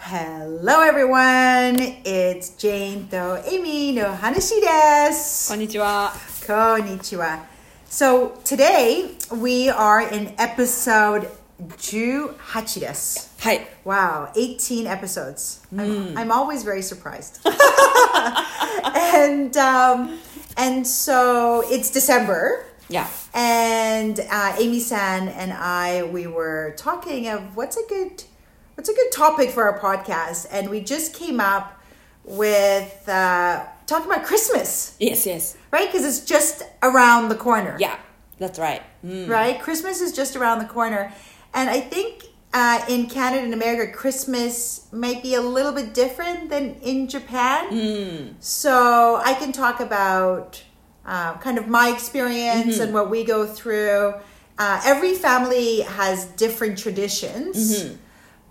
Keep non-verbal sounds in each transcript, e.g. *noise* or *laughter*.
Hello everyone, it's Jane と Amy の話です。こんにちは。 Konnichiwa. So today we are in episode 18です。はい。 Wow, 18 episodes. I'm, I'm always very surprised. *laughs* *laughs* and um, and so it's December. いや、 And uh, Amy San and I, we were talking of what's a good, what's a good topic for our podcast, and we just came up with uh, talking about Christmas, yes, yes. right? Because it's just around the corner, Yeah, that's right. うん。right? Christmas is just around the corner, and I think uh, in Canada and America, Christmas might be a little bit different than in Japan. So I can talk about uh, kind of my experience and what we go through. Uh, every family has different traditions.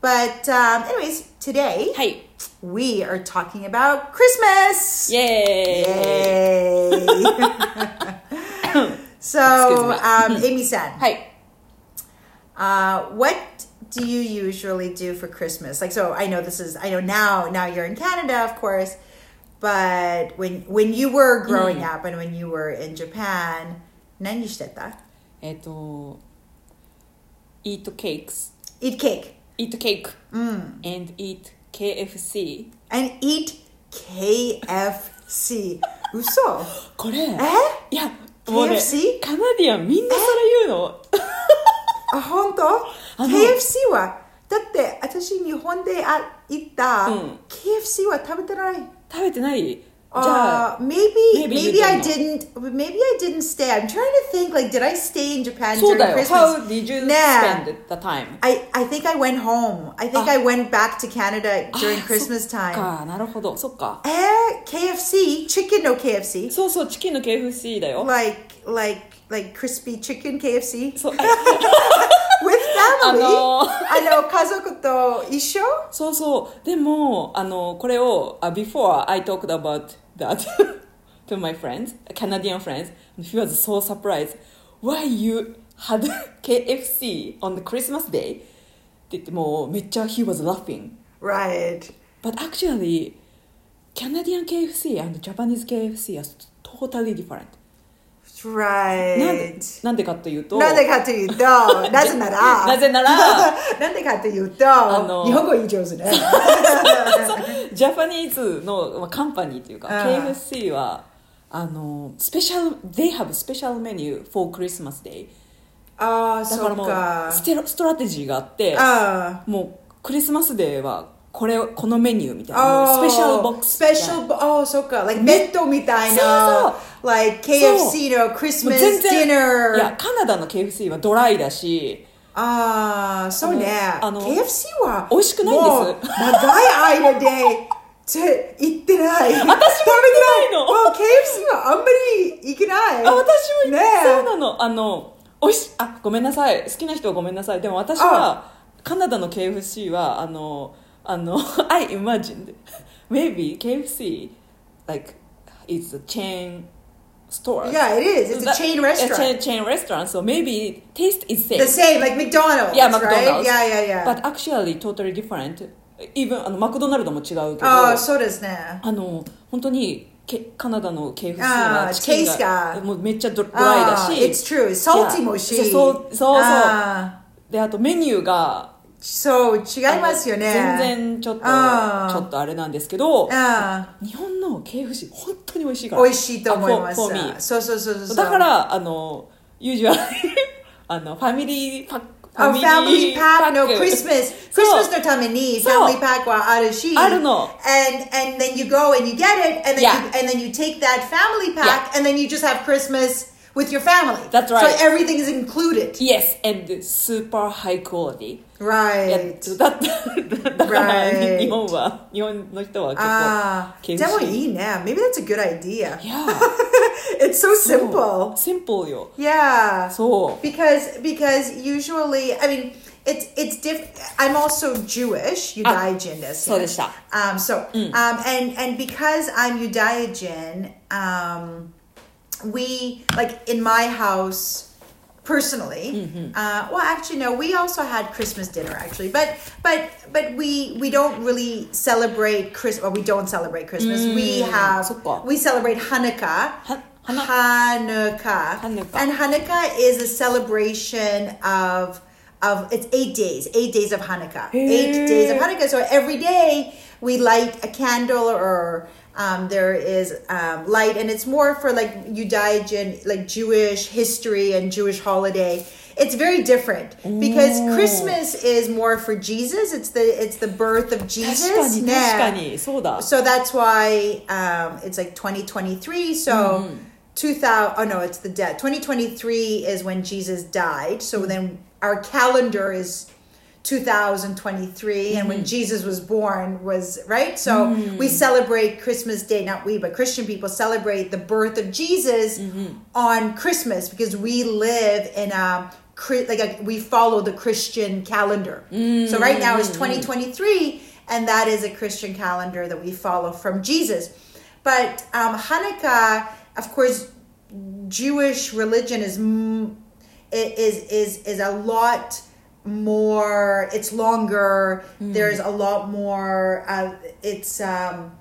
But, um, anyways, today はい。 we are talking about Christmas. イェーイ Yay! *laughs* so, Excuse me. um, *laughs* Amy san, はい。 uh, what do you usually do for Christmas? Like, so I know this is, I know now, now you're in Canada, of course, but when when you were growing up and when you were in Japan, 何してた?えっと、eat cakes, Eat cake Eat cake, and eat KFC. and eat KFC. 嘘 *laughs* これ、え？いや、もうね KFC？カナディアンみんなそれ言うの。*laughs* あ、本当？あの ?KFC は、だって私日本であ行った、うん KFC は食べてない。食べてない？Uh, maybe maybe maybe, you I don't didn't maybe I didn't stay. I'm trying to think like did I stay in Japan そう during だよ。 Christmas? How did you Nah. spend the time? I, I think I went home. I think Ah. I went back to Canada during あ Christmas そっ time. か、なるほど。そっか。 Eh, KFC, chicken no KFC. そうそう、チキンの KFC だよ。 Like like like crispy chicken KFC そう *laughs* *laughs* family. のーあの家族と一緒そうそう。でも、あの、これを、uh, before I talked about that to my friends, Canadian friends, he was so surprised. Why you had KFC on the Christmas day? って言って、もうめっちゃ he was laughing. Right. But actually, Canadian KFC and Japanese KFC are totally different. なんで Right. なんでかというと、なんでかというと、*laughs* なぜなら、なぜなら *laughs* なんでかというと、あの日本語いい上手ね。ジャパニーズのまあカンパニーというか、うん KFC はあのスペシャル they have special menu for Christmas Day ああ、そだからもう。ステロストラテジーがあってあもうクリスマスデーはこれこのメニューみたいあ。なスペシャルボックススペシャルボああ、そうか。like 弁当みたいそうなそ。Like KFC のも Christmas う全然 dinner。いやカナダの KFC はドライだしああ、そうね。あの KFC は美味しくないんですもう長い間で、つ行ってない。*laughs* 私も食べてないのもう KFC はあんまり行けない。あ私もねそうなのあのおいしあごめんなさい好きな人はごめんなさいでも私はカナダの KFC はあのあの *laughs* I imagined maybe KFC like it's a chain store Yeah, it is. It's a That- chain a restaurant. chain, chain restaurant so maybe taste is same The same, like McDonald's. yeah right? McDonald's Yeah, yeah, yeah. but actually totally different even あのマクドナルドも違うけどああ、そうですね。あの本当にけカナダの KFC はチキンががもうめっちゃドドライだし It's true. Salty もし。いやそうそうそうあであとメニューがーそう、違いますよね。全然ちょっとちょっとあれなんですけどあ日本の KFC 本当に美味しいから。ー美味しいと思います。そうそうそうそう。だからあのユージュアルあのファミリーパックあ、ファミリーパックのククリスマス、クリスマスのためにファミリーパックはあるし、あるの。And, and then you go and you get it, and then, Yeah. you, and then you take that family pack, and then you just have Christmas with your family. That's right. So everything is included. Yes and super high quality いや Right. だだだから Right. *laughs* 日本は日本の人はあー、結構でもいいね。Maybe that's a good idea. Yeah *laughs* It's so simple. シンプルよ Yeah. そう Because because usually I mean it's it's diff I'm also Jewish, Yudaijin desu. そうでした。 Um so um and and because I'm Yudaijin, um we like in my house personally mm-hmm. uh, well actually no we also had christmas dinner actually but but but we we don't really celebrate christmas well, we don't celebrate christmas mm. we have we celebrate hanukkah ha- Hanukkah. Hanukkah. And Hanukkah is a celebration of of it's eight days, eight days of Hanukkah, eight days of Hanukkah. So every day we light a candle or um, there is um, light, and it's more for like Yudaijin, like Jewish history and Jewish holiday. It's very different because. Christmas is more for Jesus. It's the it's the birth of Jesus. 네. So that's why um, it's like 2023. So. Mm. 2000 oh no it's the death 2023 is when jesus died so mm. then our calendar is 2023 and when mm-hmm. Jesus was born was right? So mm. we celebrate Christmas day not we but Christian people celebrate the birth of Jesus mm-hmm. on Christmas because we live in a like a, we follow the Christian calendar. So right now is mm-hmm. 2023 and that is a Christian calendar that we follow from Jesus. But um, Hanukkah of course Jewish religion is is is is a lot more it's longer mm. there's a lot more uh, it's um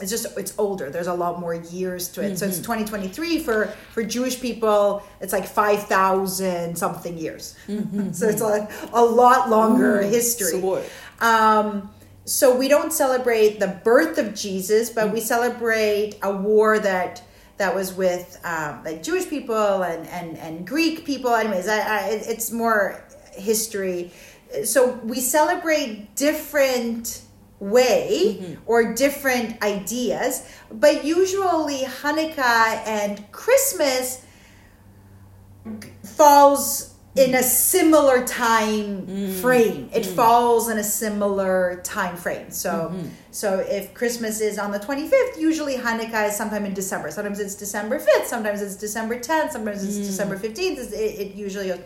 it's just it's older there's a lot more years to it mm-hmm. so it's mm-hmm. 2023 for for jewish people it's like 5000 something years mm-hmm. *laughs* so it's a a lot longer mm-hmm. history so, um, so we don't celebrate the birth of jesus but mm-hmm. we celebrate a war that that was with um, like jewish people and and and greek people anyways I, I, it's more history. So we celebrate different way mm-hmm. or different ideas, but usually Hanukkah and Christmas falls in a similar time mm-hmm. frame. It mm-hmm. falls in a similar time frame. So so if Christmas is on the 25th, usually Hanukkah is sometime in December. Sometimes it's December 5th, sometimes it's December 10th, sometimes it's mm. December 15th. It, it usually goes.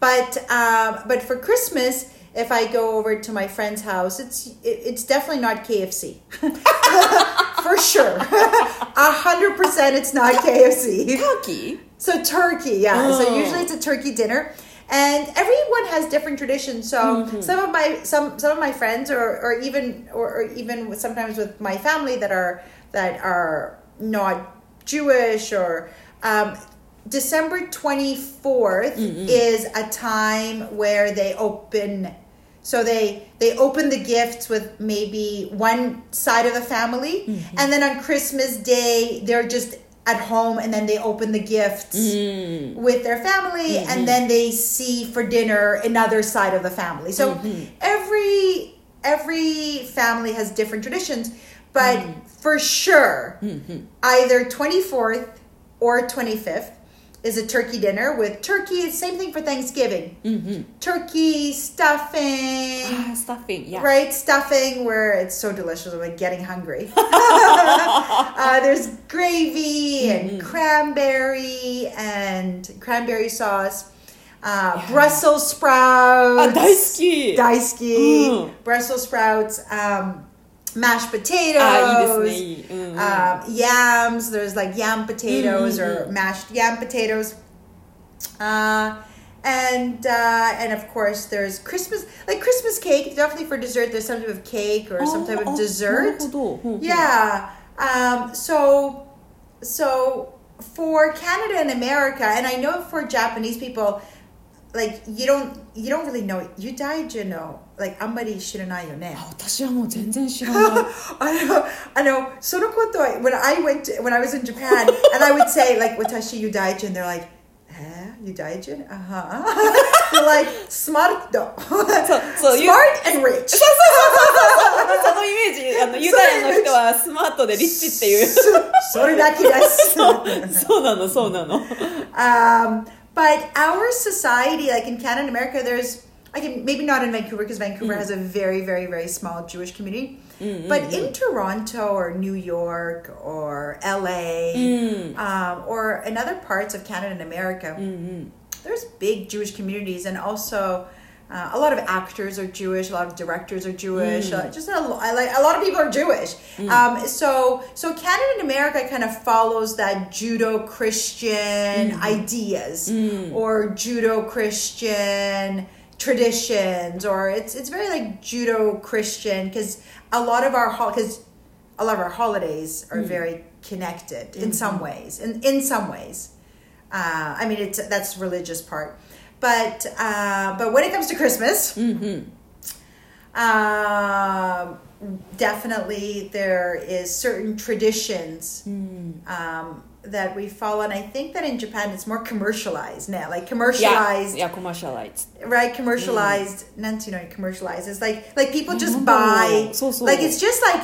But um, but for Christmas, if I go over to my friend's house, it's it, it's definitely not KFC. *laughs* for sure. *laughs* A hundred percent it's not KFC. ターキー So turkey, yeah. So Oh. usually it's a turkey dinner, and everyone has different traditions. So some of my some some of my friends, or or even or, or even sometimes with my family that are that are not Jewish or. Um, December 24th is a time where they open so they they open the gifts with maybe one side of the family mm-hmm. and then on Christmas day they're just at home and then they open the gifts mm-hmm. with their family and mm-hmm. then they see for dinner another side of the family. So every every family has different traditions, but for sure either 24th or 25th is a turkey dinner with turkey. Same thing for Thanksgiving. Mm-hmm. Turkey stuffing. Ah, stuffing, yeah. Right, stuffing where it's so delicious. I'm like getting hungry. *laughs* *laughs* uh, there's gravy mm-hmm. and cranberry and cranberry sauce. Uh, yeah. Brussels sprouts. Ah, daisuki. Daisuki. Mm. Brussels sprouts. Um, mashed potatoes, uh, yams. There's like yam potatoes or mashed yam potatoes. Uh, and uh, and of course there's Christmas like Christmas cake definitely for dessert there's some type of cake or some type of dessert yeah um, so so for Canada and America and I know for Japanese people like you don't you don't really know you died you know like あんまり知らないよね。あ私はもう全然知らない I know, I know. そのことは when *laughs* I went to, when I was in Japan and I would say like watashi yudaijin, they're like, eh, yudaijin? Uh huh. *laughs* they're like smart そう*laughs* 言う smart and rich. そのイメージあのユダヤの人はスマートでリッチっていうそれだけです。そうなのそうなの Um, but our society, like in Canada and America, there's I can maybe not in Vancouver because Vancouver mm. has a very, very, very small Jewish community. Mm, but mm, in Toronto or New York or LA um, or in other parts of Canada and America, there's big Jewish communities, and also Uh, a lot of actors are Jewish. A lot of directors are Jewish. Uh, just a, like a lot of people are Jewish. Um, so so Canada and America kind of follows that Judeo Christian mm-hmm. ideas or Judeo Christian traditions, or it's it's very like Judeo Christian because a lot of our because a lot of our holidays are very connected in some ways. In in some ways, uh, I mean it's that's religious part, but uh, but when it comes to Christmas, um, definitely there is certain traditions um, that we follow, and I think that in Japan it's more commercialized now, like Yeah, commercialized yeah, commercialized. right commercialized mm. you know commercialized it's like like people just Mm. buy So, so. like it's just like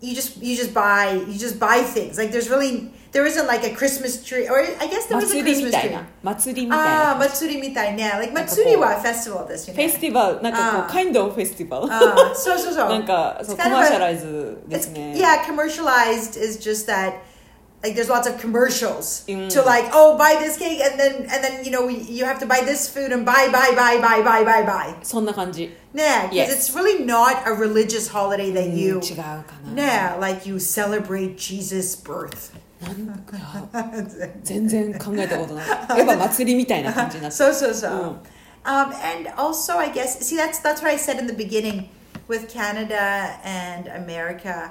you just you just buy you just buy things like there's really there isn't like a christmas tree or i guess there was a 祭りみ christmas たい tree な。祭りみたいああな。祭りみたいね like なんかこう祭りはフェスティバルですよねフェスティバル、なんかこう、あー kind of festival。ああそうそうそうなんか、そう、 It's コ kind of マー a- シャライズです It's, ね。 yeah, commercialized is just that like there's lots of commercials Mm. to like oh buy this cake and then and then you know you have to buy this food and buy buy buy buy buy buy buy そんな感じ。 yeah because Yes. it's really not a religious holiday that うん you 違うかな。 yeah like you celebrate Jesus birth *laughs* *laughs* なんか全然考えたことない。やっぱ祭りみたいな感じになって。 so so so Mm. um, and also I guess see that's that's what I said in the beginning with Canada and America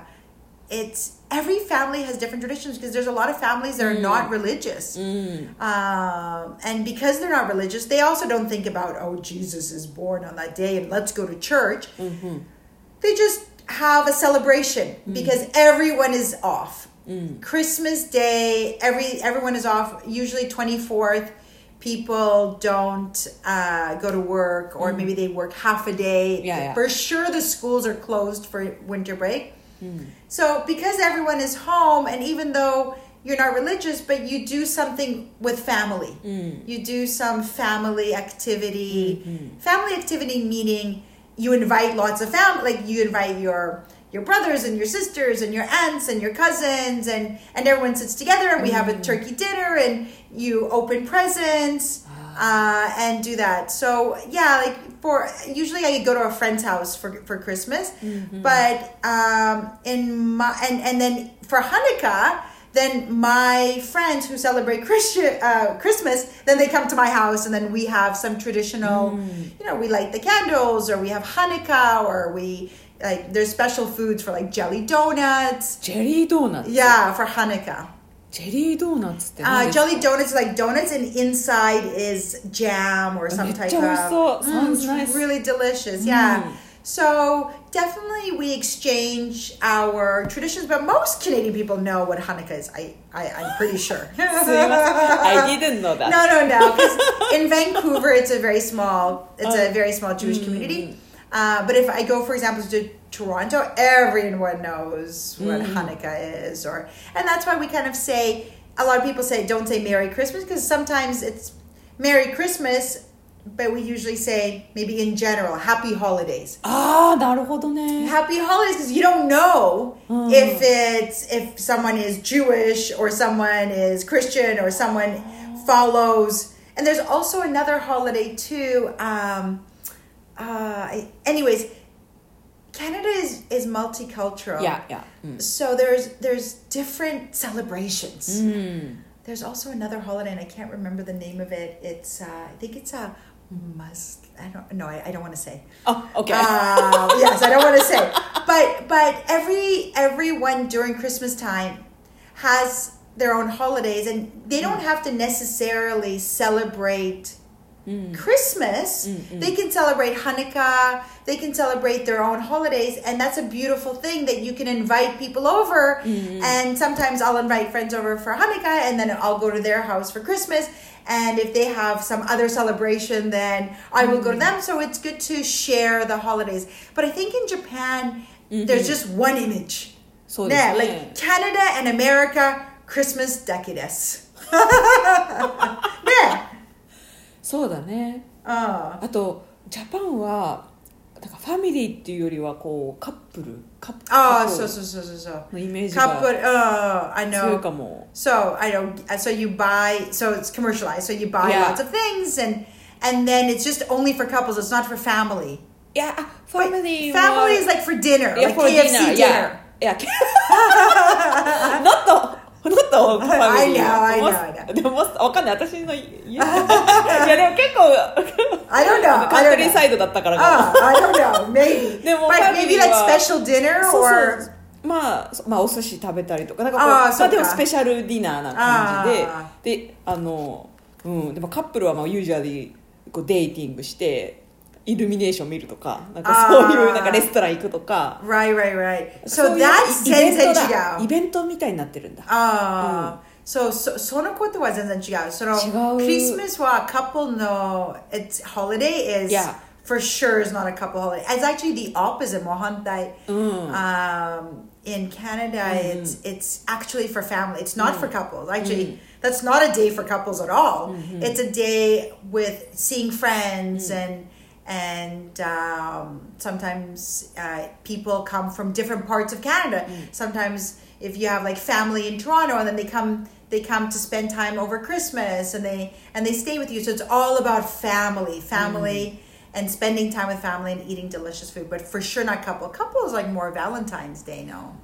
it's every family has different traditions because there's a lot of families that are not mm. religious. Mm. Um, and because they're not religious they also don't think about oh jesus is born on that day and let's go to church. Mm-hmm. They just have a celebration mm. because everyone is off. Christmas day every everyone is off. Usually 24th people don't uh, go to work or maybe they work half a day. Yeah, yeah. for sure the schools are closed for winter break Hmm. so because everyone is home, and even though you're not religious, but you do something with family, hmm. you do some family activity. Hmm, family activity meaning you invite lots of family, like you invite your your brothers and your sisters and your aunts and your cousins, and and everyone sits together, and we have a turkey dinner, and you open presents uh, and do that. So yeah, like for usually I go to a friend's house for for Christmas, mm-hmm. but um, in my and and then for Hanukkah then my friends who celebrate Christian, uh, Christmas, then they come to my house and then we have some traditional, mm. you know, we light the candles or we have Hanukkah or we like there's special foods for like jelly donuts. Jelly donuts. Yeah, for Hanukkah. ジェリードーナツって Uh, 何ですか jelly donuts like donuts and inside is jam or some めっちゃ type 美味し of そう。 Mm, Sounds it's nice. really delicious yeah so definitely we exchange our traditions but most Canadian people know what Hanukkah is I, I I'm pretty sure *laughs* *laughs* すいません。I didn't know that. no no no because in Vancouver it's a very small it's a very small Jewish community uh, but if I go for example to Toronto everyone knows what Hanukkah is or and that's why we kind of say a lot of people say don't say Merry Christmas because sometimes it's Merry Christmas but we usually say maybe in general Happy Holidays ああ、なるほどね。 happy holidays because you don't know if it's if someone is Jewish or someone is Christian or someone follows. And there's also another holiday too. Um, uh, I- anyways, Canada is is multicultural. Yeah, yeah. Mm. So there's there's different celebrations. Mm. There's also another holiday, and I can't remember the name of it. It's uh, I think it's a must. I don't. No, I, I don't want to say. Oh, okay. Uh, *laughs* yes, I don't want to say. But but every everyone during Christmas time has their own holidays, and they don't mm. have to necessarily celebrate Mm. Christmas, Mm-mm. they can celebrate Hanukkah, they can celebrate their own holidays, and that's a beautiful thing that you can invite people over. Mm. And sometimes I'll invite friends over for Hanukkah, and then I'll go to their house for Christmas. And if they have some other celebration, then I will mm. go to them. So it's good to share the holidays. But I think in Japan, mm-hmm. there's just one image. So yeah, like Canada and America, Christmas decadence. *laughs* *laughs* yeah. そうだね。ああと、ジャパンは、なんかファミリーっていうよりは、こう、カップルカップあ、カップルそうそうそうそうそう。のイメージ Couple, が uh, I 強い know. かも。 So I don't. So you buy. So it's commercialized. So you buy Yeah. lots of things, and and then it's just only for couples. It's not for family. いや、あファミリー Family is like for dinner, Yeah, like for KFC dinner. dinner. Yeah. *laughs* yeah. not not for family. I know, I know, I know. でも、わかんない。私の言う。いや、でも結構、I don't know. カントリー.サイドだったからか Ah, I don't know. Maybe. でも but ファミ maybe リー like は special dinner そう or そうまあ、そまあ、お寿司食べたりとかなんかこうあーまあ、でもスペシャルディナーな感じあでであの、うん、でもカップルはまあユージュアリーこうデイティングしてイルミネーション見るとかなんかそういうあーなんかレストラン行くとか right, right, right. そ So ういう that's イベント zenzen だイ chigao. ベントみたいになってるんだ Ah. So, so そのことは全然違う。その違う。 Christmas は couple の it's holiday is Yeah. for sure is not a couple holiday. It's actually the opposite. もう反対。Um, in Canada, it's it's actually for family. It's not for couples. Actually, that's not a day for couples at all. It's a day with seeing friends and and um, sometimes uh, people come from different parts of Canada. Sometimes if you have like family in Toronto and then they come they come to spend time over Christmas and they and they stay with you. So it's all about family, family. And spending time with family and eating delicious food, but for sure not couple. Couple is like more Valentine's Day, no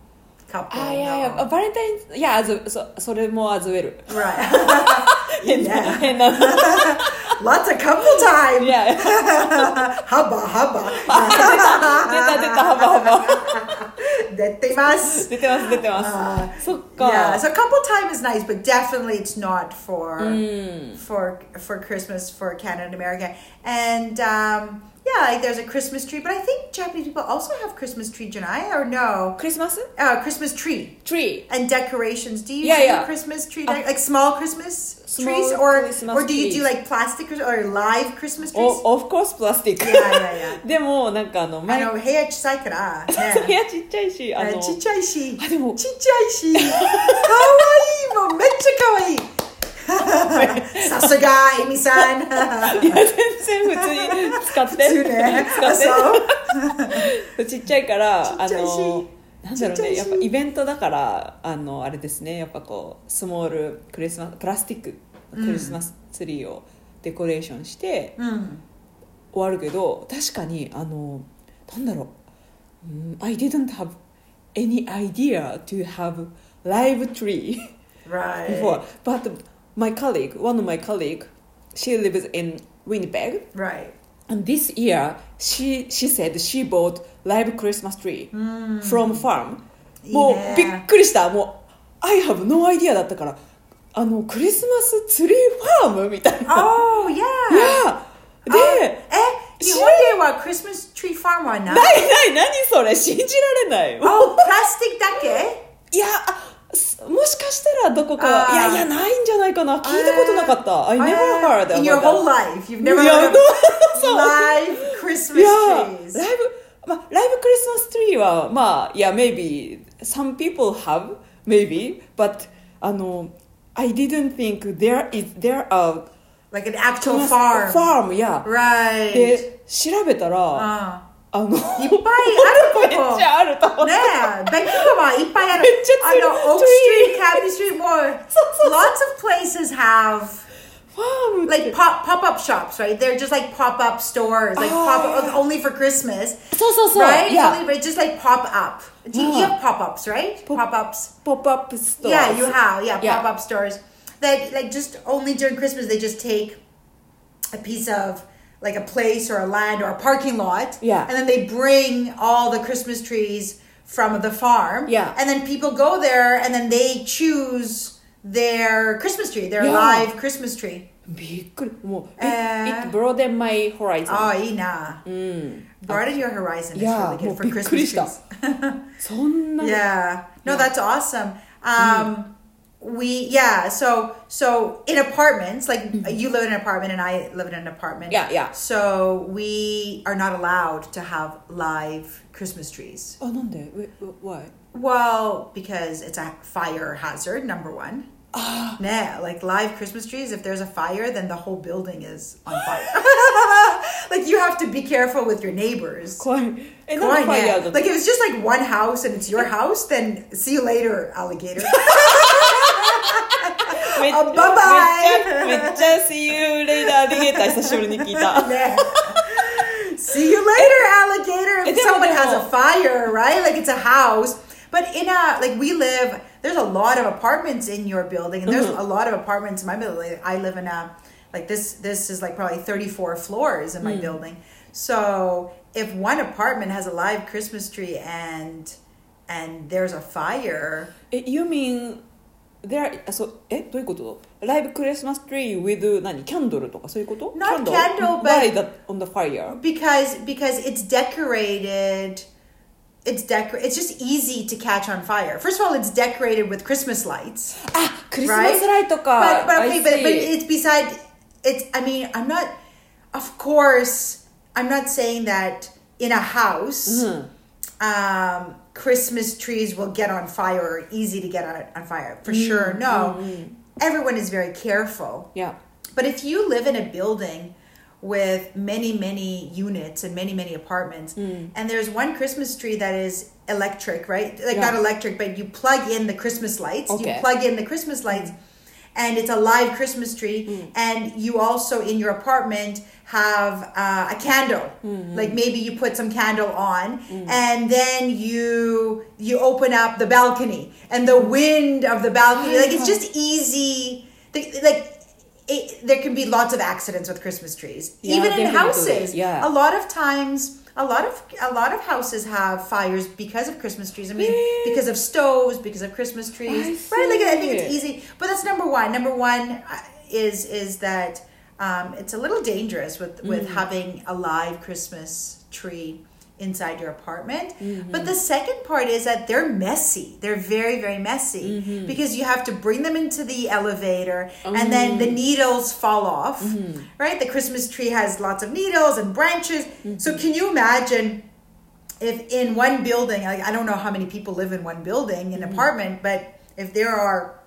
Couple. あいやいや no. バレンタインいやあずそそれもアズウェル Right. *laughs* 変な Yeah. 変な *laughs* Lots of couple time. いや出 *laughs* Hubba, hubba. た出た幅幅出てます。出てます出てますそっか Yeah, so couple time is nice, but definitely it's not for for for Christmas for Canada and America. And um, yeah, like there's a Christmas tree, but I think Japanese people also have Christmas tree, Janai, or no? クリスマス Uh, Christmas tree. tree and decorations. Do you Yeah, do yeah. Christmas tree dec- like small Christmas Small trees, or Christmas or do you do trees. like plastic Chris- or live Christmas trees? お of course プラスティック Yeah, yeah, *laughs* でもなんかあのあ前の部屋小さいから、部ね、屋ちっちゃいしあのちっちゃいし、あでもちっちゃいし、かわいいもうめっちゃかわいい。 *laughs* *laughs* *laughs* さすがエミさん。*laughs* いや全然普通に使って普通ね。使ってそう。*laughs* ちっちゃいからあのなんだろうねやっぱイベントだからあのあれですねやっぱこうスモールクリスマスプラスティッククリスマスツリーをデコレーションしてうん。終わるけど確かにあのなんだろう、うん、I didn't have any idea to have live tree before but my colleague one of my colleague she lives in Winnipeg Right. And this year, she she said she bought live Christmas tree from farm. いいねもうびっくりした。もう I have no idea だったから、あのクリスマスツリーファームみたいな。 Oh, yeah. いやで、え、日本では Christmas tree farm はないないない何それ信じられない。 Oh, プラスティックだけいやあす もしかしたらどこかあーいやいやないんじゃないかな聞いたことなかった。I never heard about In your whole life, you've never heard of live い Christmas や trees. ライブ、まあ、ライブクリスマスツリーはまあいや maybe some people have maybe but あの I didn't think there is there are Like an actual farm. farm や Right. で調べたらああのいっぱいあるここめっちゃあると思っねえベッキはいっぱいあるめっちゃあの *laughs* Oak Street Cambie Street も lots of places have like pop pop up shops, right? They're just like pop up stores, like oh. pop up, only for Christmas. So so so right? Yeah, only, but just like pop up. You, yeah. you have pop ups, right? Pop ups. Pop up stores. Yeah, you have. Yeah, yeah. pop up stores that like just only during Christmas they just take a piece of like a place or a land or a parking lot. Yeah. And then they bring all the Christmas trees from the farm. Yeah. And then people go there and then they choose their Christmas tree, their Yeah. live Christmas tree. びっくりもう、えー it, it broadened my horizon、 Oh, ina. うん、 Broaden your horizon is Yeah, really も good う for びっく Christmas りした trees. *laughs* そんな Yeah. No, Yeah. that's awesome. Um, we yeah so so in apartments like you live in an apartment and i live in an apartment yeah yeah so we are not allowed to have live christmas trees oh no why well because it's a fire hazard number one Nah, like live Christmas trees. If there's a fire, then the whole building is on fire. *gasps* *laughs* like you have to be careful with your neighbors. Quite. Quite, yeah. Like if it's just like one house and it's your *laughs* house, then see you later, alligator. *laughs* めっ Uh, bye-bye. めっちゃめっちゃ See you later アリ*laughs* ゲーター久しぶりに聞いた See you later, alligator. If Demo, someone has demo. a fire, right? Like it's a house. But in a like we live, there's a lot of apartments in your building, and there's Mm-hmm. a lot of apartments in my building. I live in a like this. This is like probably 34 floors Mm. in my building. So if one apartment has a live Christmas tree and and there's a fire, え You mean there あそうえどういうことライブクリスマスツリー with 何キャンドルとかそういうこと Not candle, but- By the, on the fire because because it's decorated it's decor it's just easy to catch on fire first of all it's decorated with christmas lights あクリスマスライトか but, but あ okay い but, but it's beside it's i mean i'm not of course i'm not saying that in a house um christmas trees will get on fire or easy to get on, on fire for mm, sure no mm, mm. everyone is very careful Yeah but if you live in a building with many, many units and many, many apartments, and there's one Christmas tree that is electric, right? Like Yeah. not electric, but you plug in the Christmas lights. Okay. You plug in the Christmas lights, and it's a live Christmas tree. Hmm. And you also in your apartment have uh, a candle. Hmm. Like maybe you put some candle on, hmm. and then you you open up the balcony, and the wind of the balcony, like it's just easy. Like it, there can be lots of accidents with Christmas trees, Yeah, even in houses. Yeah. A lot of times, a lot of a lot of houses have fires because of Christmas trees. I mean, because of stoves, because of Christmas trees, I right? Like I think it's easy, but that's number one. Number one uh, is is that um, it's a little dangerous with with Mm. having a live Christmas tree inside your apartment. Mm-hmm. But the second part is that they're messy. They're very, very messy Mm-hmm. because you have to bring them into the elevator and then the needles fall off, Mm-hmm. right? The Christmas tree has lots of needles and branches. Mm-hmm. So can you imagine if in one building, like I don't know how many people live in one building, Mm-hmm. an apartment, but if there are,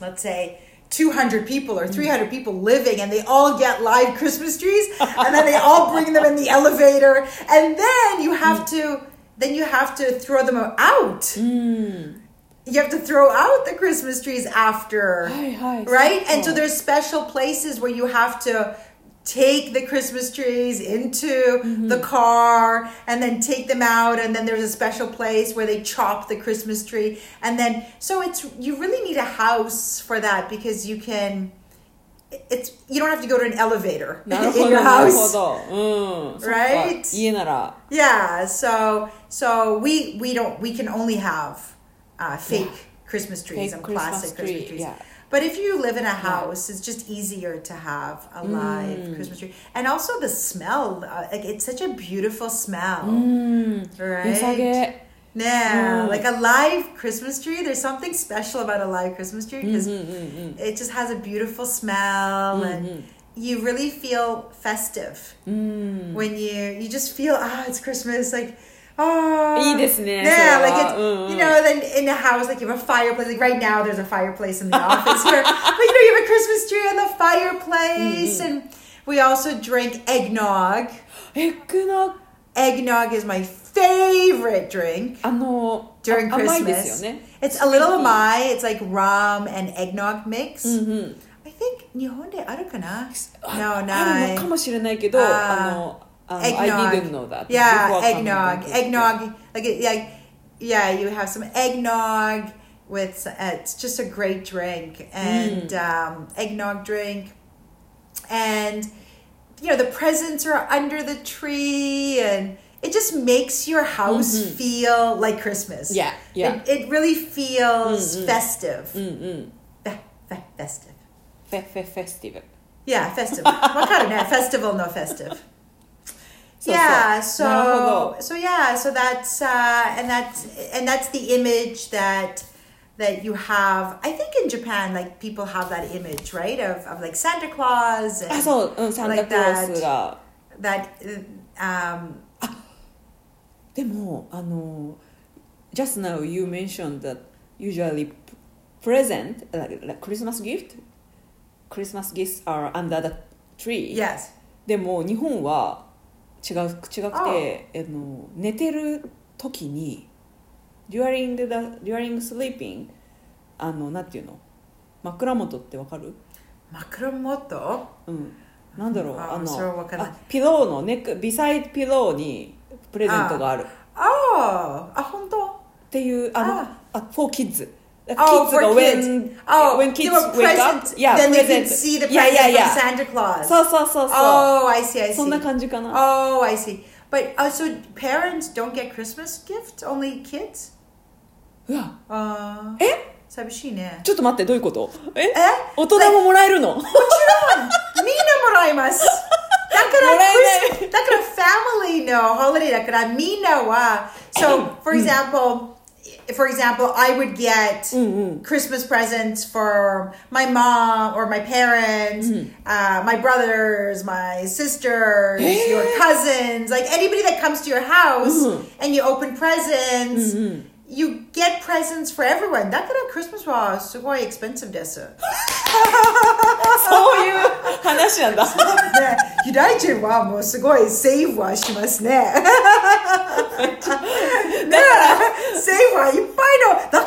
let's say, 200 people or mm. 300 people living and they all get live christmas trees and then they all bring them in the *laughs* elevator and then you have mm. to then you have to throw them out mm. you have to throw out the christmas trees after hi, hi, right so cool. and so there's special places where you have to take the Christmas trees into mm-hmm. the car and then take them out and then there's a special place where they chop the Christmas tree and then so it's you really need a house for that because you can it's you don't have to go to an elevator *laughs* in your house right yeah so so we we don't we can only have uh, fake yeah. Christmas trees fake and Christmas plastic tree. Christmas trees yeah. But if you live in a house, yeah. it's just easier to have a mm. live mm. Christmas tree. And also the smell, uh, like it's such a beautiful smell. Mm. Right? Yeah, mm. like a live Christmas tree. There's something special about a live Christmas tree because mm-hmm, mm-hmm. it just has a beautiful smell mm-hmm. and you really feel festive mm. when you you just feel ah oh, it's Christmas like oh いいですね yeah それ like は it's うんうん you know then in the house like you have a fireplace like right now there's a fireplace in the office here *laughs* but you know you have a Christmas tree on the fireplace and we also drink eggnog エッグの eggnog is my favorite drink あの during あ甘いです Christmas よね it's a little amai it's like rum and eggnog mix うんうん I think 日本であるかな あ no あるないのかもしれないけどあーあの Um, eggnog. I didn't know that. Yeah, eggnog. Eggnog. Like, like, yeah, you have some eggnog with, uh, it's just a great drink. And mm. um, eggnog drink. And, you know, the presents are under the tree and it just makes your house mm-hmm. feel like Christmas. Yeah, yeah. It, it really feels mm-hmm. festive. Mm-hmm. Fe- fe- festive. Fe- festive. Yeah, festive. what kind of no, festival, no festive? So, yeah, so. なるほ so so yeah, so that's uh, and that's and that's the image that that you have. I think in Japan, like people have that image, right, of, of like Santa Claus あ and そう、うん、サンタクロースが that. Um, でもあの just now you mentioned that usually present like, like Christmas gift Christmas gifts are under the tree yes. でも日本は 違う違くて、あの寝てる時に during the during sleeping あのなんていうの？枕元ってわかる？枕元？うん。なんだろう？ああのあピローのネックビサイドピローにプレゼントがある。っ Oh, あ、本当？ていうあのああ for kids Oh, kids for が kids. when Oh, when kids give a wake up present, yeah then they present can see the present yeah yeah yeah from Santa Claus. そうそうそうそう Oh, I see, I see. そんな感じかな Oh, I see. But uh, so parents don't get Christmas gifts, only kids? うわ Uh, え寂しいね。ちょっと待ってどういうことええ大人ももらえるのもちろんみんなもらいます。だからもらえない Christmas- だから *laughs* family の holiday だからみんなは So, for example, for example, I would get Christmas presents for my mom or my parents, uh, my brothers, my sisters, your *gasps* cousins, like anybody that comes to your house and you open presents. You get presents for everyone. だから Christmas はすごい expensive です。 *gasps* *laughs* *laughs* そういう話なんだね、ユダヤ人はもうすごいセーブはしますね。*laughs* *laughs* だから、セーブはいっぱいの、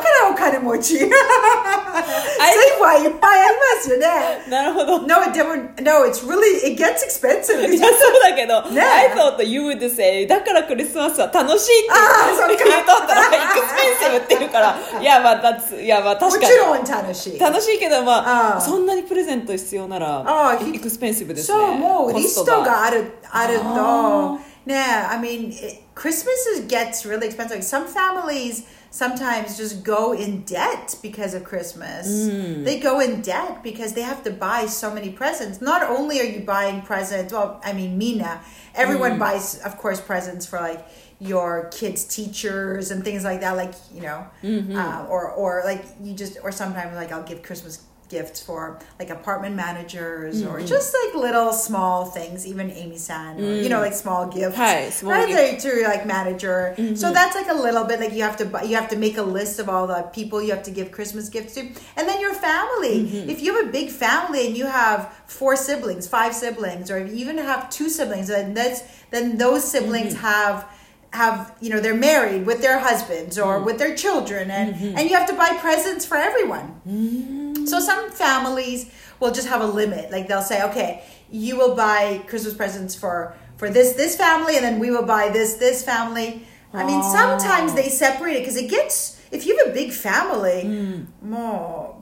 金持ち。*laughs* セーブはいっぱいありますよね。なるほど No, でも、No, it's really, it gets expensive. *laughs* いやそうだけど、ね I thought you would say だからクリスマスは楽しいって *laughs* あーそっか言うとったらエクスペンシブって言うからいやまあ that's いやまあも確かにちろん楽しい。楽しいけどまあそんなにプレゼント必要ならエクスペンシブですねそう、もうコリスストトがある、あるあと、ね、I mean, Christmas gets really expensive. Some families sometimes just go in debt because of Christmas. Mm. They go in debt because they have to buy so many presents. Not only are you buying presents, well, I mean, Mina, everyone mm. buys, of course, presents for like your kids' teachers and things like that. Like, you know, mm-hmm. uh, or, or like you just, or sometimes like I'll give Christmas gifts for like apartment managers or mm-hmm. just like little small things even amy san or you know mm. like small gifts. Hi, small right gift. to like manager. Mm-hmm. So that's like a little bit like you have to buy, you have to make a list of all the people you have to give christmas gifts to. And then your family. Mm-hmm. If you have a big family and you have four siblings five siblings or if you even have two siblings then that's then those siblings have have you know they're married with their husbands or mm. with their children and and you have to buy presents for everyone mm. so some families will just have a limit. Like they'll say, okay, you will buy Christmas presents for for this this family, and then we will buy this this family. I mean, sometimes they separate it because it gets. If you have a big family, more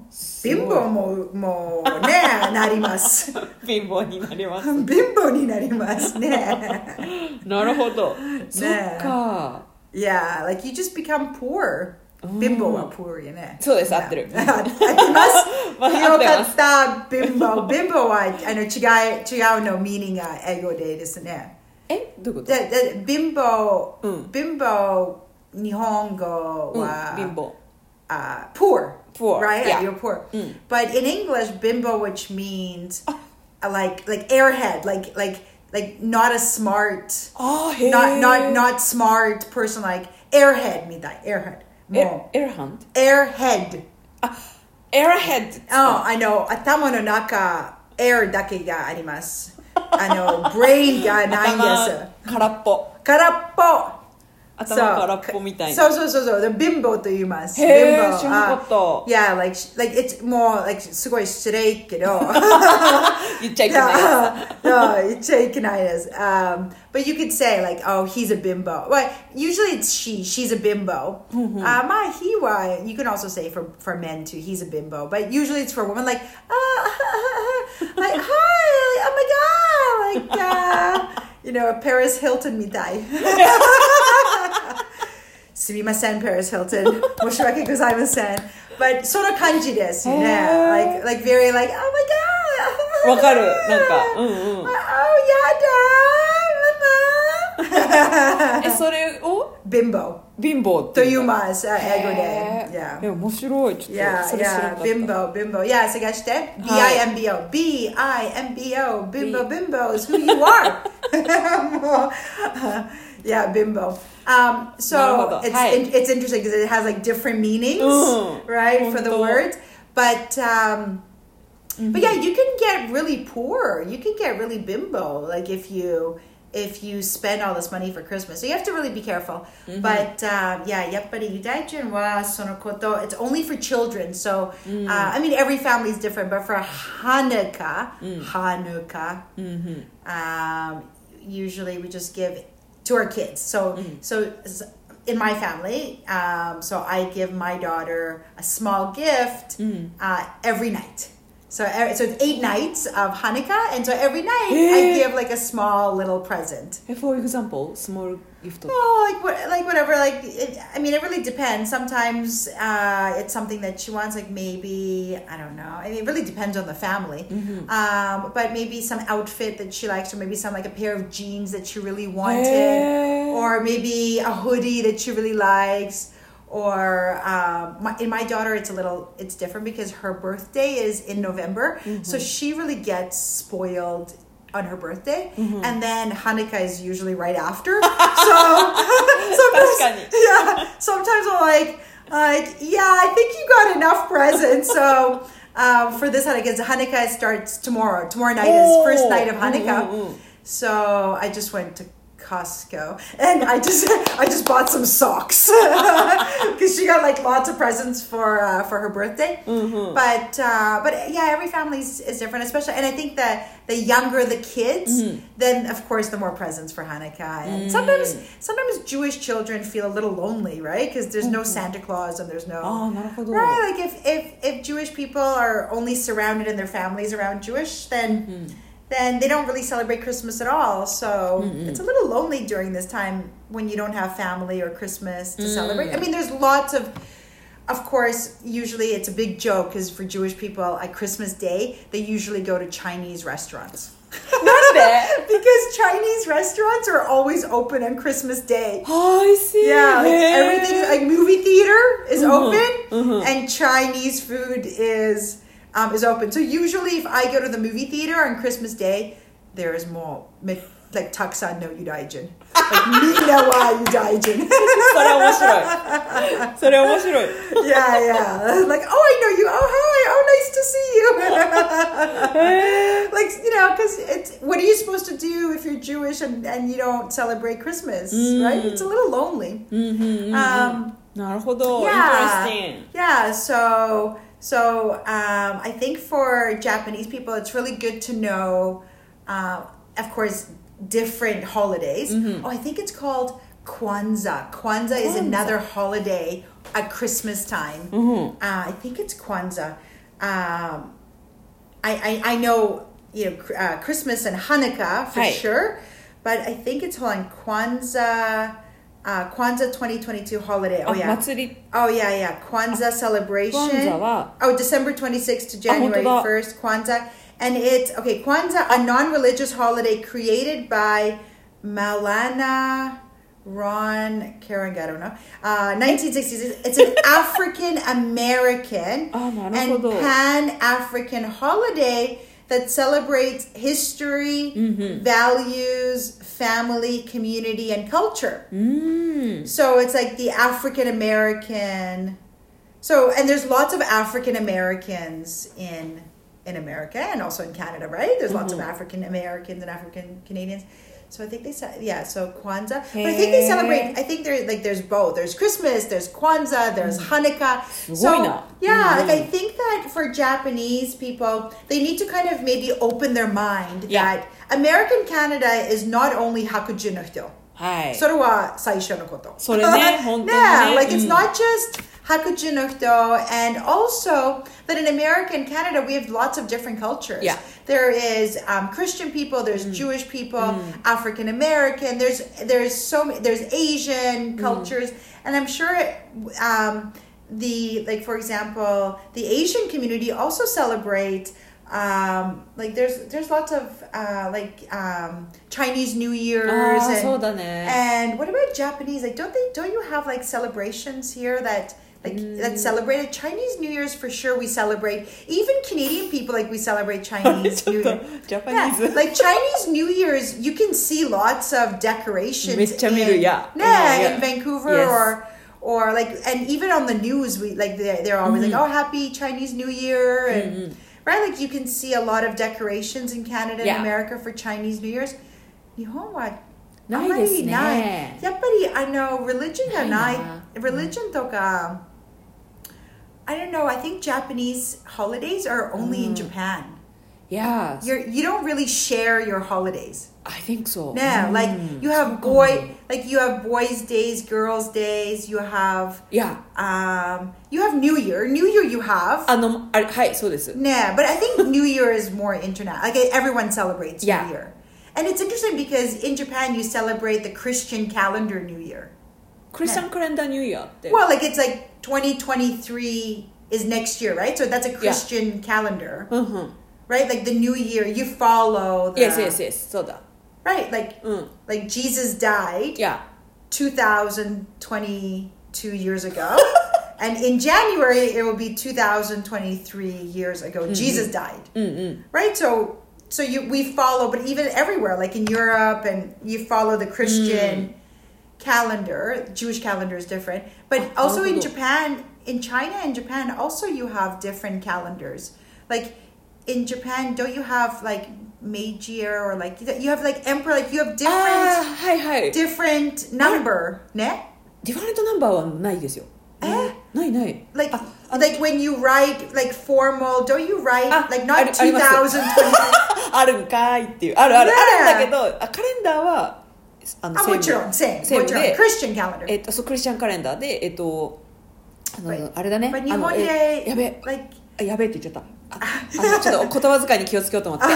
bimbo mo mo ne narimasu. *laughs* 貧乏になります *laughs* Bimbo ni narimasu ne. *laughs* なるほどそっか Yeah, like you just become poor. Bimbo は poor よね。そうです合ってる合ってます。まあよか合ってますった、bimbo。bimbo はあの違い違うの meaning が英語でですね。えどういうことでで bimbo、うん bimbo 日本語は、うん貧乏 *laughs* *laughs* *laughs* uh, poor. Poor, Right? yeah. You're poor. Mm. But in English, bimbo, which means uh, like like airhead, like like like not a smart, あーへえ not not not smart person, like airhead みたい。airhead. エもエラハンう airhead. エラヘッド Oh, I know. 頭の中 air だけがあります。あの brain が*laughs* ないんです。空っぽ空っぽ。 頭空っぽみたいなそうそうそうそう。で貧乏と言います。へー貧乏知らなかったあ Yeah, like, like it's もう like すごい失礼けど。言っちゃいけない no, 言っちゃいけないです。Um, but you could say like, oh, he's a bimbo. Well, usually it's she. She's a bimbo. Mm-hmm. Uh, まあ he は you can also say for for men too. He's a bimbo. But usually it's for women like, uh, *laughs* like hi, oh my god, like uh, you know, Paris Hilton みたい。すみません、Paris Hilton. 申し訳ございません。But その感じですよね。へー Like, like very like, oh my god. わかるなんかうんうん Oh, やだえそれを *laughs* Bimbo *laughs* 貧乏ってと言いいうのます、あ英語で。へー Yeah. え面白いちょっ Yeah, とそれ知らな yeah, かった bimbo, bimbo. Yeah, 探して。B-I-M-B-O. B-I-M-B-O. Bimbo, bimbo is who you are. *laughs* もう yeah, bimbo. Um, なるほ so ど it's はい in, it's interesting because it has like different meanings, うん right, for the 本当 words. But um, but yeah, you can get really poor. You can get really bimbo. Like if you if you spend all this money for Christmas. So you have to really be careful. Mm-hmm. But um, yeah, yappari yudaijin wa sonokoto. It's only for children. So uh, mm. uh, I mean, every family is different. But for Hanukkah, mm. Hanukkah, mm-hmm. um, usually we just give to our kids. So mm. so in my family, um, so I give my daughter a small gift mm. uh, every night. So e- so it's eight nights of Hanukkah, and so every night. I give like a small little present. For example, small gift. Oh, like what, like whatever. Like it, I mean, it really depends. Sometimes uh, it's something that she wants. Like maybe I don't know. I mean, it really depends on the family. Mm-hmm. Um, but maybe some outfit that she likes, or maybe some like a pair of jeans that she really wanted, or maybe a hoodie that she really likes or uh, my, in my daughter it's a little it's different because her birthday is in november. Mm-hmm. so she really gets spoiled on her birthday. Mm-hmm. and then hanukkah is usually right after. *laughs* So *laughs* sometimes, yeah sometimes i'm like like yeah i think you got enough presents. So um, for this hanukkah hanukkah starts tomorrow. Tomorrow night oh. is first oh. night of hanukkah. Mm-hmm. So i just went to Costco, and I just *laughs* I just bought some socks *laughs* because she got like lots of presents for uh, for her birthday. Mm-hmm. But uh, but yeah, every family is, different, especially. And I think that the younger the kids, mm-hmm. then of course the more presents for Hanukkah. And mm. sometimes sometimes Jewish children feel a little lonely, right? Because there's no Santa Claus and there's no oh, right. Like if if if Jewish people are only surrounded in their families around Jewish, then. Mm-hmm then they don't really celebrate Christmas at all. So Mm-mm. it's a little lonely during this time when you don't have family or Christmas to mm. celebrate. I mean, there's lots of, of course, usually it's a big joke because for Jewish people at Christmas Day, they usually go to Chinese restaurants. *laughs* Not that. *laughs* because Chinese restaurants are always open on Christmas Day. *gasps* Oh, I see. Yeah, like everything, like movie theater is mm-hmm. open mm-hmm. and Chinese food is um, is open. So usually, if I go to the movie theater on Christmas Day, there is more mi- like taksan no yudaijin, like *laughs* mina wa yudaijin. それ面白い。それ面白い。 yeah, yeah. Like oh, I know you. Oh hi. Oh, nice to see you. like *laughs* you know, because it's what are you supposed to do if you're Jewish and, and you don't celebrate Christmas, right? It's a little lonely. うんうんうんうん Um, なるほど。 yeah. Interesting. Yeah, so so um, I think for Japanese people, it's really good to know, uh, of course, different holidays. Oh, I think it's called Kwanzaa. Kwanzaa is another holiday at Christmas time. Mhm. Uh, I think it's Kwanzaa. Um, I, I I know you know uh, Christmas and Hanukkah for sure, but I think it's on Kwanzaa. Uh, Kwanzaa 2022 holiday. Oh あ、 yeah. 祭り。 Oh yeah, yeah. Kwanzaa celebration. Kwanzaa は Oh, December 26th to あ、本当 January だ。 1st, Kwanzaa. And it's okay, Kwanzaa, a non-religious holiday created by Maulana Ron Karen, I don't know. Uh, 1960s. It's an *laughs* African American あ、なる and ほど。 Pan African holiday that celebrates history, Mm-hmm. values, family, community, and culture. うーん。So it's like the African American. So and there's lots of African Americans in in America and also in Canada, right? There's lots of African Americans and African Canadians. So I think they said yeah. So Kwanzaa, but I think they celebrate. I think there's like there's both. There's Christmas. There's Kwanzaa. There's Hanukkah. So すごいな。 yeah, like I think that for Japanese people, they need to kind of maybe open their mind Yeah. that American Canada is not only Hakuju no Hito. はい。それは最初のこと。それね本当にね yeah, like *laughs* it's うん not just Hakujinukudo, and also that in America and Canada we have lots of different cultures. Yeah. There is um, Christian people, there's mm. Jewish people, mm. African American. There's there's so many, there's Asian mm. cultures, mm. and I'm sure. Um, the like for example the asian community also celebrate. um, like there's there's lots of uh, like um, Chinese New Year's ah, and, and what about Japanese? Like don't they don't you have like celebrations here that like that celebrated Chinese New Year's for sure? We celebrate. Even Canadian people like we celebrate Chinese ち*laughs* ょ New っと Year. ジャパニー Yeah, ズ。 like Chinese New Year's, you can see lots of decorations. めっちゃ見る in, yeah. yeah, Yeah. in Vancouver Yes. or or like and even on the news, we like they're, they're always Mm-hmm. like, oh, happy Chinese New Year, and right, like you can see a lot of decorations in Canada Yeah. and America for Chinese New Year's. 日本はないですねあまりないやっぱりあの religion がないないな religion とか I don't know. I think Japanese holidays are only mm. in Japan. Yeah. you you don't really share your holidays. I think so. Yeah, mm. like you have boy like you have boys' days, girls' days, you have Yeah. Um you have New Year. New Year you have. Um so but I think New Year is more internet. Like everyone celebrates yeah. New Year. And it's interesting because in Japan you celebrate the Christian calendar New Year. Christian calendar New Year. Well, like it's like 2023 is next year, right? So that's a Christian yeah. calendar. Mm-hmm. Right? Like the new year, you follow the, Yes, yes, yes. So that. Right, like mm. like Jesus died. Yeah. 2022 years ago. *laughs* and in January it will be 2023 years ago mm-hmm. Jesus died. Mm-hmm. Right? So so you we follow but even everywhere like in Europe and you follow the Christian mm calendar jewish calendar is different but also in Oh. japan in china and japan also you have different calendars like in japan don't you have like meiji or like you have like emperor like you have あ different あはいはい different number ne? ディファレントナンバーはないですよえないない like ああ like when you write like formal don't you write Ah, like あ not りあります 2020*laughs* あるんかいっていうあるある、ねあるんだけどあカレンダーは あのあもちろん same もちろんセームで Christian calendar えっとそうクリスチャンカレンダーでえっとあのあれだね日本でえやべ like あやべえって言っちゃったああのちょっと言葉遣いに気をつけようと思って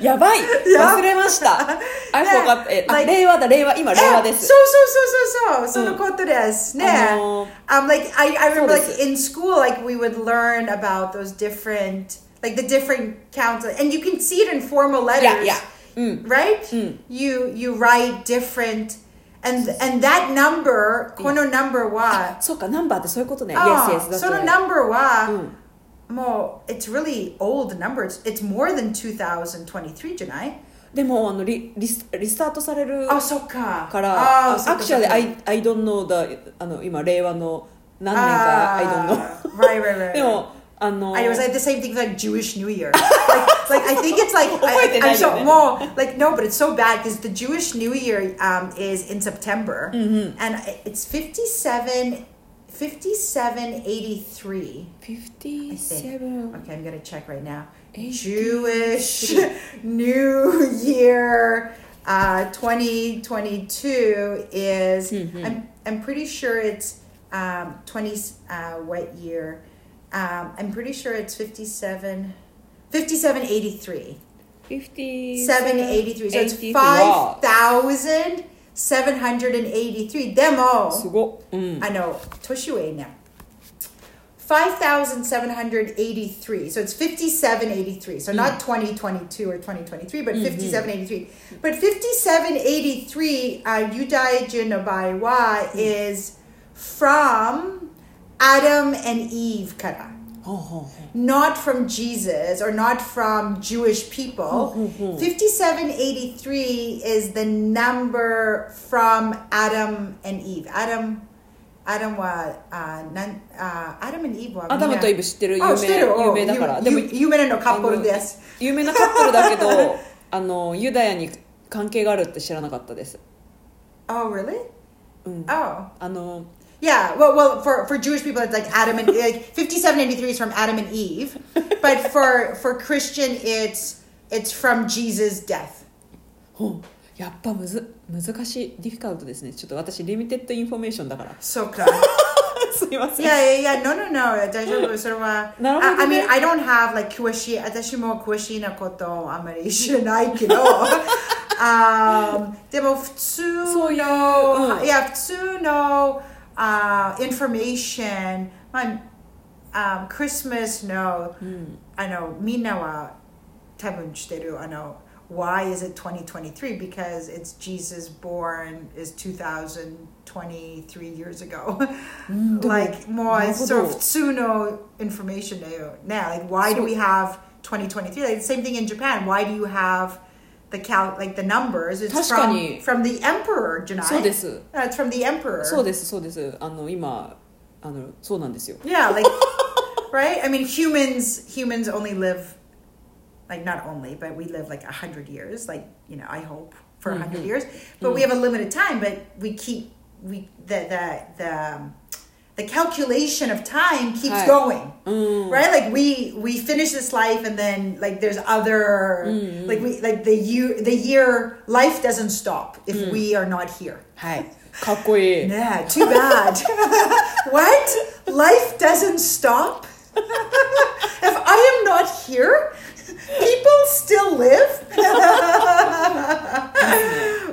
やばい忘れました I forgot えあ Like- 令和だ令和今令和で Yeah, す so so so so so そのことですね。あの Um, like I, I remember like す in school like we would learn about those different like the different counts and you can see it in formal letters. いや mm. right? Mm. You you write different and and that number この number はそうかナンバーってそういうことね。Yes, ah, yes, yes. その number は、うん、もう it's really old number. It's, it's more than 2023じゃない？でもあのリリスリスタートされるあそっかからあアクションで I, I don't know the あの今令和の何年か I don't know *laughs* でも Ah, I was like the same thing like Jewish New Year. *laughs* like, like I think it's like oh I, I'm so more like no, but it's so bad because the Jewish New Year um, is in September mm-hmm. and it's 57 5783. 57. Okay, I'm going to check right now. 80. Jewish *laughs* New Year uh, 2022 is mm-hmm. I'm I'm pretty sure it's um 20 uh, what year Um, I'm pretty sure it's 57 5783. 57 783. So it's 83わ 5,783. Demo. すごっうん I know. Toshue now. 5,783. So it's 5783. So not 2022 or 2023, but 5783. But 5783, uh, Yudaijin Obaiwa is from Adam and Eve kara. ほうほうほ Not from Jesus or not from Jewish people. 5783 is the number from Adam and Eve. Adam Adam は、あなんあ Adam and Eve はうアダムとイブ知ってる有あ知って名る有名だからでもゆゆ有名なのカップルです。有名なカップルだけどあのユダヤに関係があるって知らなかったです Oh, really? うん Oh. あの Yeah, well, well, for, for Jewish people, it's like Adam and like *laughs* fifty-seven eighty-three is from Adam and Eve, but for for Christian, it's it's from Jesus' death. ほ*gasps* うやっぱむず難しいディフィカルトですねちょっと私リミテッドインフォメーションだから So good. すいません yeah, yeah, yeah. *laughs* No, no, no. 大丈夫。それは。なるほどね I, I mean, I don't have like 詳しい。私も詳しいなことあんまり知らないけど。*laughs* um, でも普通そういうの、うんいや普通の、 uh, information、まあ、um, Christmas の、あのみんなは多分知ってるあの Why is it 2023? Because it's Jesus born is 2023 years ago. *laughs* うんでも like もうなるほ sort ど of 普通の information だよね。Like why do we have 2023? Like the same thing in Japan. Why do you have the cal like the numbers? It's 確かに from from the emperor じゃないそうです。 Uh, it's from the emperor. そうですそうですあの今あのそうなんですよ Yeah, like *laughs* right? I mean humans humans only live like not only, but we live like a hundred years. Like you know, I hope for a 100 years. But we have a limited time. But we keep we the the the. Um, the calculation of time keeps going mm. right? Like we we finish this life and then like there's other mm. like we like the year the year life doesn't stop if mm. we are not here. Hi. Yeah too bad. *laughs* What? Life doesn't stop? *laughs* If i am not here people still live? *laughs*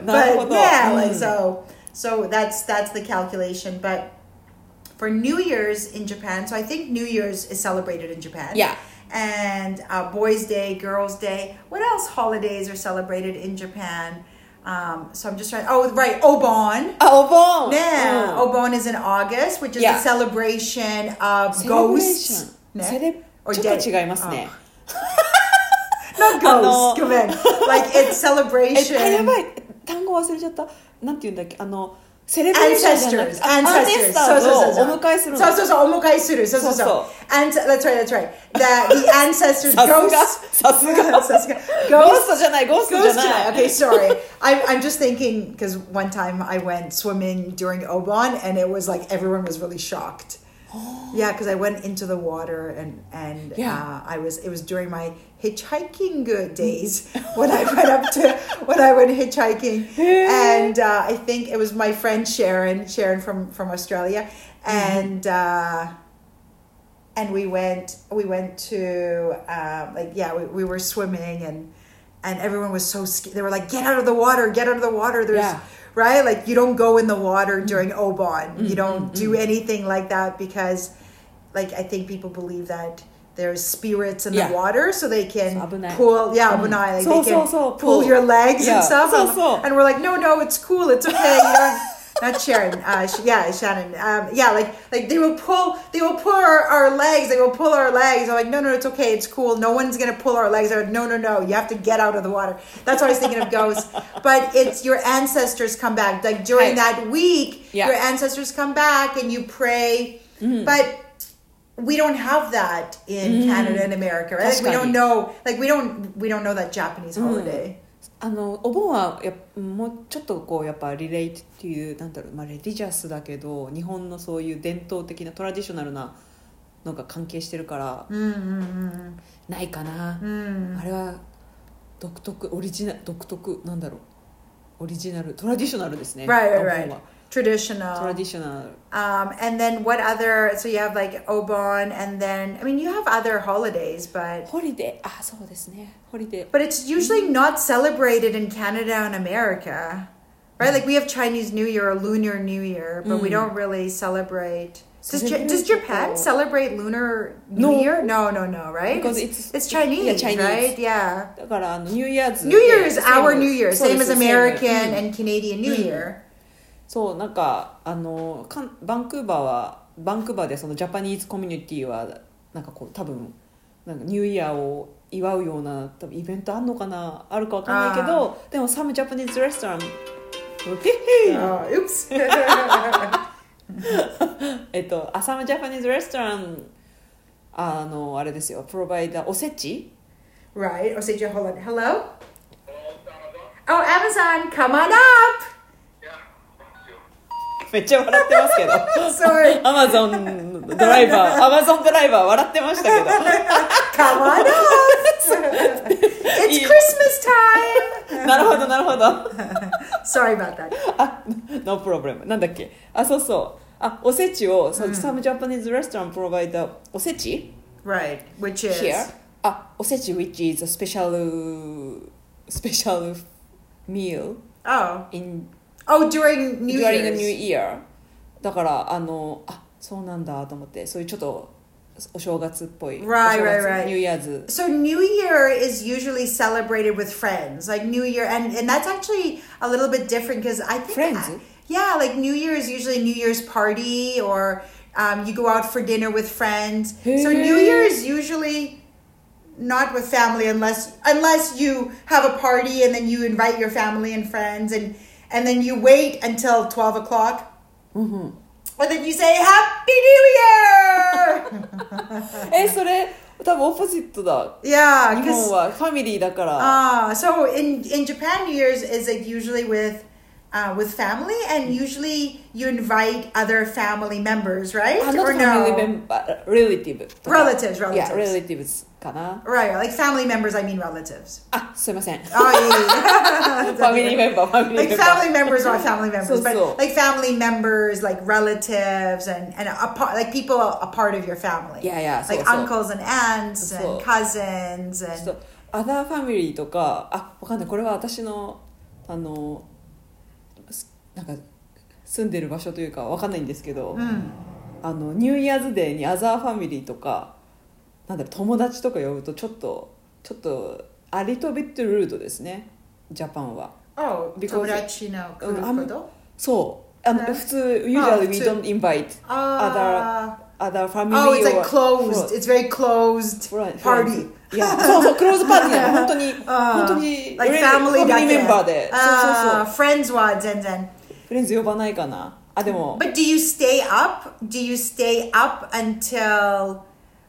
But yeah like so so that's that's the calculation but for new year's in japan so i think new year's is celebrated in japan Yeah. and uh, boys day girls day what else holidays are celebrated in japan um, so i'm just trying oh right obon あお盆 yeah うん obon is in august which is Yeah. the celebration of セレブレー ghosts ション ねセレ Or ちょっ dead. と違いますね not *laughs* あの ghosts come in like it's えあ*laughs* や celebration ばい単語忘れちゃったなんて言うんだっけあの セレブレーションじゃなく ancestors てあアンセ ancestors スターズをお迎えするのそうそうそうお迎えするそうそうそうそう and that's right that's right the the ancestors さすが ghosts さすがさすがゴーストじゃないゴーストじゃ Ghost ない Okay, sorry. I'm, I'm just thinking because one time I went swimming during Obon and it was like everyone was really shocked. Yeah, because I went into the water and and Yeah. uh, I was it was during my hitchhiking good days *laughs* when I went up to when I went hitchhiking and uh, I think it was my friend Sharon Sharon from from Australia and. Uh, and we went we went to um, like yeah we, we were swimming and and everyone was so scared they were like get out of the water get out of the water there's Yeah right? Like you don't go in the water mm. during Obon. Mm-hmm. You don't mm, mm. do anything like that because like I think people believe that there's spirits in yeah. the water so they can so pull yeah mm. like so, they can so, pull, pull your legs yeah. and stuff and we're like no no it's cool it's okay *laughs* not Sharon. Uh, yeah, Shannon. Um, yeah, like like they will pull they will pull our, our, legs. They will pull our legs. I'm like, no, no, it's okay. It's cool. No one's gonna pull our legs. I'm like, no, no, no. You have to get out of the water. That's what I was thinking of ghosts. But it's your ancestors come back. Like during that week, yeah. your ancestors come back and you pray. Mm-hmm. But we don't have that in mm-hmm. Canada and America. Right? Like we don't know. Like we don't we don't know that Japanese mm-hmm. holiday. あのお盆はやっもうちょっとこうやっぱリレイトっていうなんだろう、まあ、レディジャスだけど日本のそういう伝統的なトラディショナルなのが関係してるから、ないかな、あれは独特オリジナル独特なんだろうオリジナルトラディショナルですね Right, お right, 盆 right. traditional traditional um, and then what other so you have like obon and then i mean you have other holidays but holiday ah so holiday but it's usually not celebrated in canada and america right like we have chinese new year or lunar new year but we mm. don't really celebrate does, does Japan celebrate Lunar New. Year? No, no, no, right? Because it's, it's, Chinese, yeah, Chinese. right? Yeah. Uh, new Year's. New Year's our New Year, same as American and Canadian New mm. Year. そうなんかあのかんバンクーバーはバンクーバーでそのジャパニーズコミュニティはなんかこう多分なんかニューイヤーを祝うような多分イベントあんのかなあるかわかんないけどでもサムジャパニーズレストラン Oh. *laughs* えっとアサムジャパニーズレストランあのあれですよプロバイダーおせち right. Or say, hold on. Hello? Oh, Amazon, come on up. めっちゃ笑ってますけど Sorry. アマゾンドライバーアマゾンドライバー笑ってましたけど Come on up. it's *laughs* Christmas time. なるほどなるほど Sorry about that. あ、ノープロブレム。なんだっけ？あ、そうそう。あ、おせちを、そう、サムジャパニーズレストランプロバイダー、おせち？Right, which is here? あ、おせち which is a special, special meal oh in, oh during New during a Year's. new year. だから、あの、あ、そうなんだと思って、そういうちょっとお正月っぽい。 Right, お正 right, 月 right. ニューイヤーズ。 So New Year is usually celebrated with friends, like New Year, and and that's actually a little bit different because I think Friends? yeah, like New Year is usually New Year's party or um, you go out for dinner with friends. So New Hey. Year is usually not with family unless unless you have a party and then you invite your family and friends and and then you wait until twelve o'clock. And then you say Happy New Year. *laughs* え、それ、 多分オポジットだ Yeah, 日 because 本はファミリーだから uh, so in in Japan, New Year's is like usually with uh, with family, and usually you invite other family members, right? あ not or family no? member relative とか Relatives, Yeah, relatives. かな Right, like family members. I mean relatives. あすいません Oh yeah, yeah. ファミリーメンバーファミリー like メンバー family members are family members, So, but so. like family members, like relatives, and and a part, like people a part of your family. Yeah, yeah, so, like so. uncles and aunts So. and cousins ちょっ and とアダーファミリーとかあわかんないこれは私のあのすなんか住んでる場所というかわかんないんですけど、mm. あのニューイヤーズデーにアザーファミリーとかなんだ友達とか呼ぶとちょっとちょっとあリトビットルードですねジャパンは oh, Because- Um? そうあの、ね普通 usually we don't invite Ah. other family Oh, it's like closed. It's very closed party. いやそうそうクローズパーティーなの本当に本当に Like 俺 family ファミリーメンバーでそうそうそう Uh, friends wa zenzen. フレンズ呼ばないかなあでも But do you stay up? Do you stay up until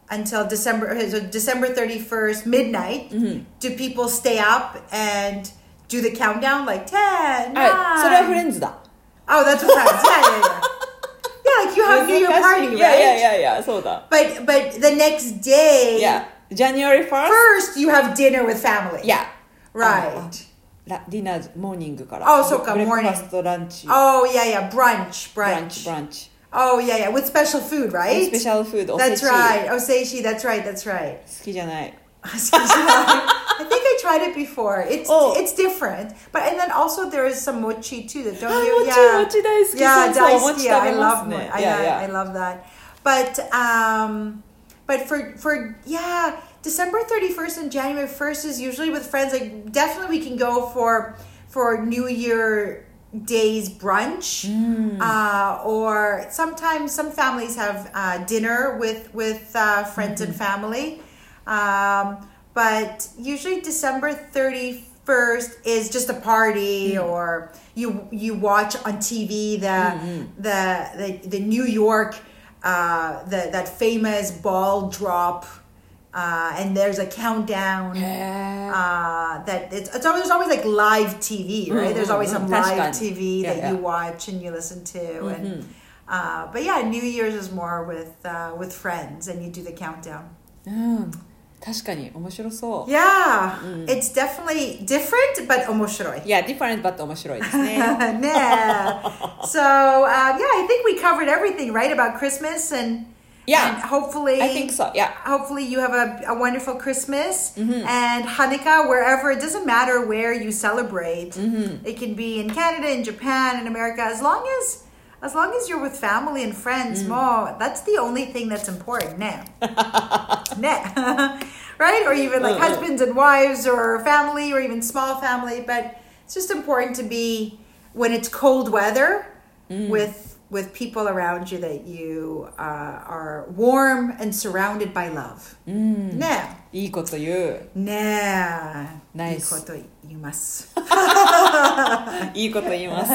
until December so December 31st midnight? Mm-hmm. Do people stay up and do the countdown like 10, はいそれはフレ 9? ンズだ Oh, that's what friends. Yeah, yeah, yeah. *laughs* Yeah, like you have New Year party, いやいやい right? やいやそうだ But but the next day いや January 1st first you have dinner with family. いや Right. あラディナーモーニングからあそうかブレックフ morning ァストランチ Oh yeah, yeah, brunch, ブラン brunch. チブランチ Oh yeah, yeah, with special food, ス right? ペシャルフードおせ That's ち好 right. Oseishi, that's right, that's right. きじゃない I *laughs* think I tried it before. It's Oh. it's different, but and then also there is some mochi too. That don't あ you? もち Yeah, もち大好き yeah, そうそうお餅 daisuki. 食 I べま love す mo- ね I, いやい I, I や love that. But um, but for for yeah, December thirty first and January first is usually with friends. Like definitely we can go for for New Year days brunch uh, or sometimes some families have uh, dinner with with uh, friends and family. Um, but usually december 31st is just a party or you you watch on tv the the, the the new york uh, the that famous ball drop uh, and there's a countdown へー uh, that it's, it's always there's always like live TV, right? There's always some mm, live 確かに。 TV Yeah, that yeah. you watch and you listen to, and uh, but yeah, New Year's is more with uh, with friends, and you do the countdown. うん確かに面白そう Yeah, it's definitely different, but 面白い。いや different but 面白いですね nah. *laughs* So um, yeah, I think we covered everything, right, about Christmas and yeah. and hopefully I think so yeah hopefully you have a, a wonderful christmas Mm-hmm. and hanukkah wherever it doesn't matter where you celebrate Mm-hmm. it can be in canada in japan in america as long as as long as you're with family and friends Mm. mo that's the only thing that's important now Nah. *laughs* *laughs* right or even like Uh-uh. husbands and wives or family or even small family but it's just important to be when it's cold weather Mm. with with people around you that you uh, are warm and surrounded by love. Mm. Nah. いいこと言う Nah. Nice. いいこと言います。いいこと言います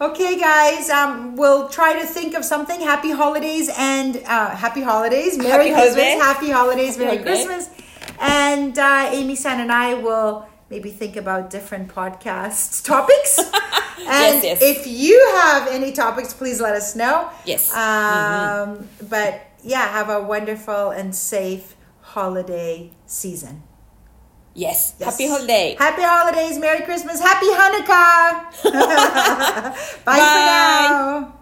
Okay, *laughs* guys, um, we'll try to think of something. Happy holidays and uh, happy holidays. Merry Happy Christmas. holiday. Happy holidays. Happy Merry holiday. Christmas. And uh, Amy San and I will maybe think about different podcast *laughs* topics. *laughs* and yes. if you have any topics, please let us know. Yes. Um, But yeah, have a wonderful and safe holiday season. Yes Yes. Happy holiday Happy holidays, Merry Christmas, Happy Hanukkah. Bye, *laughs* Bye. for now.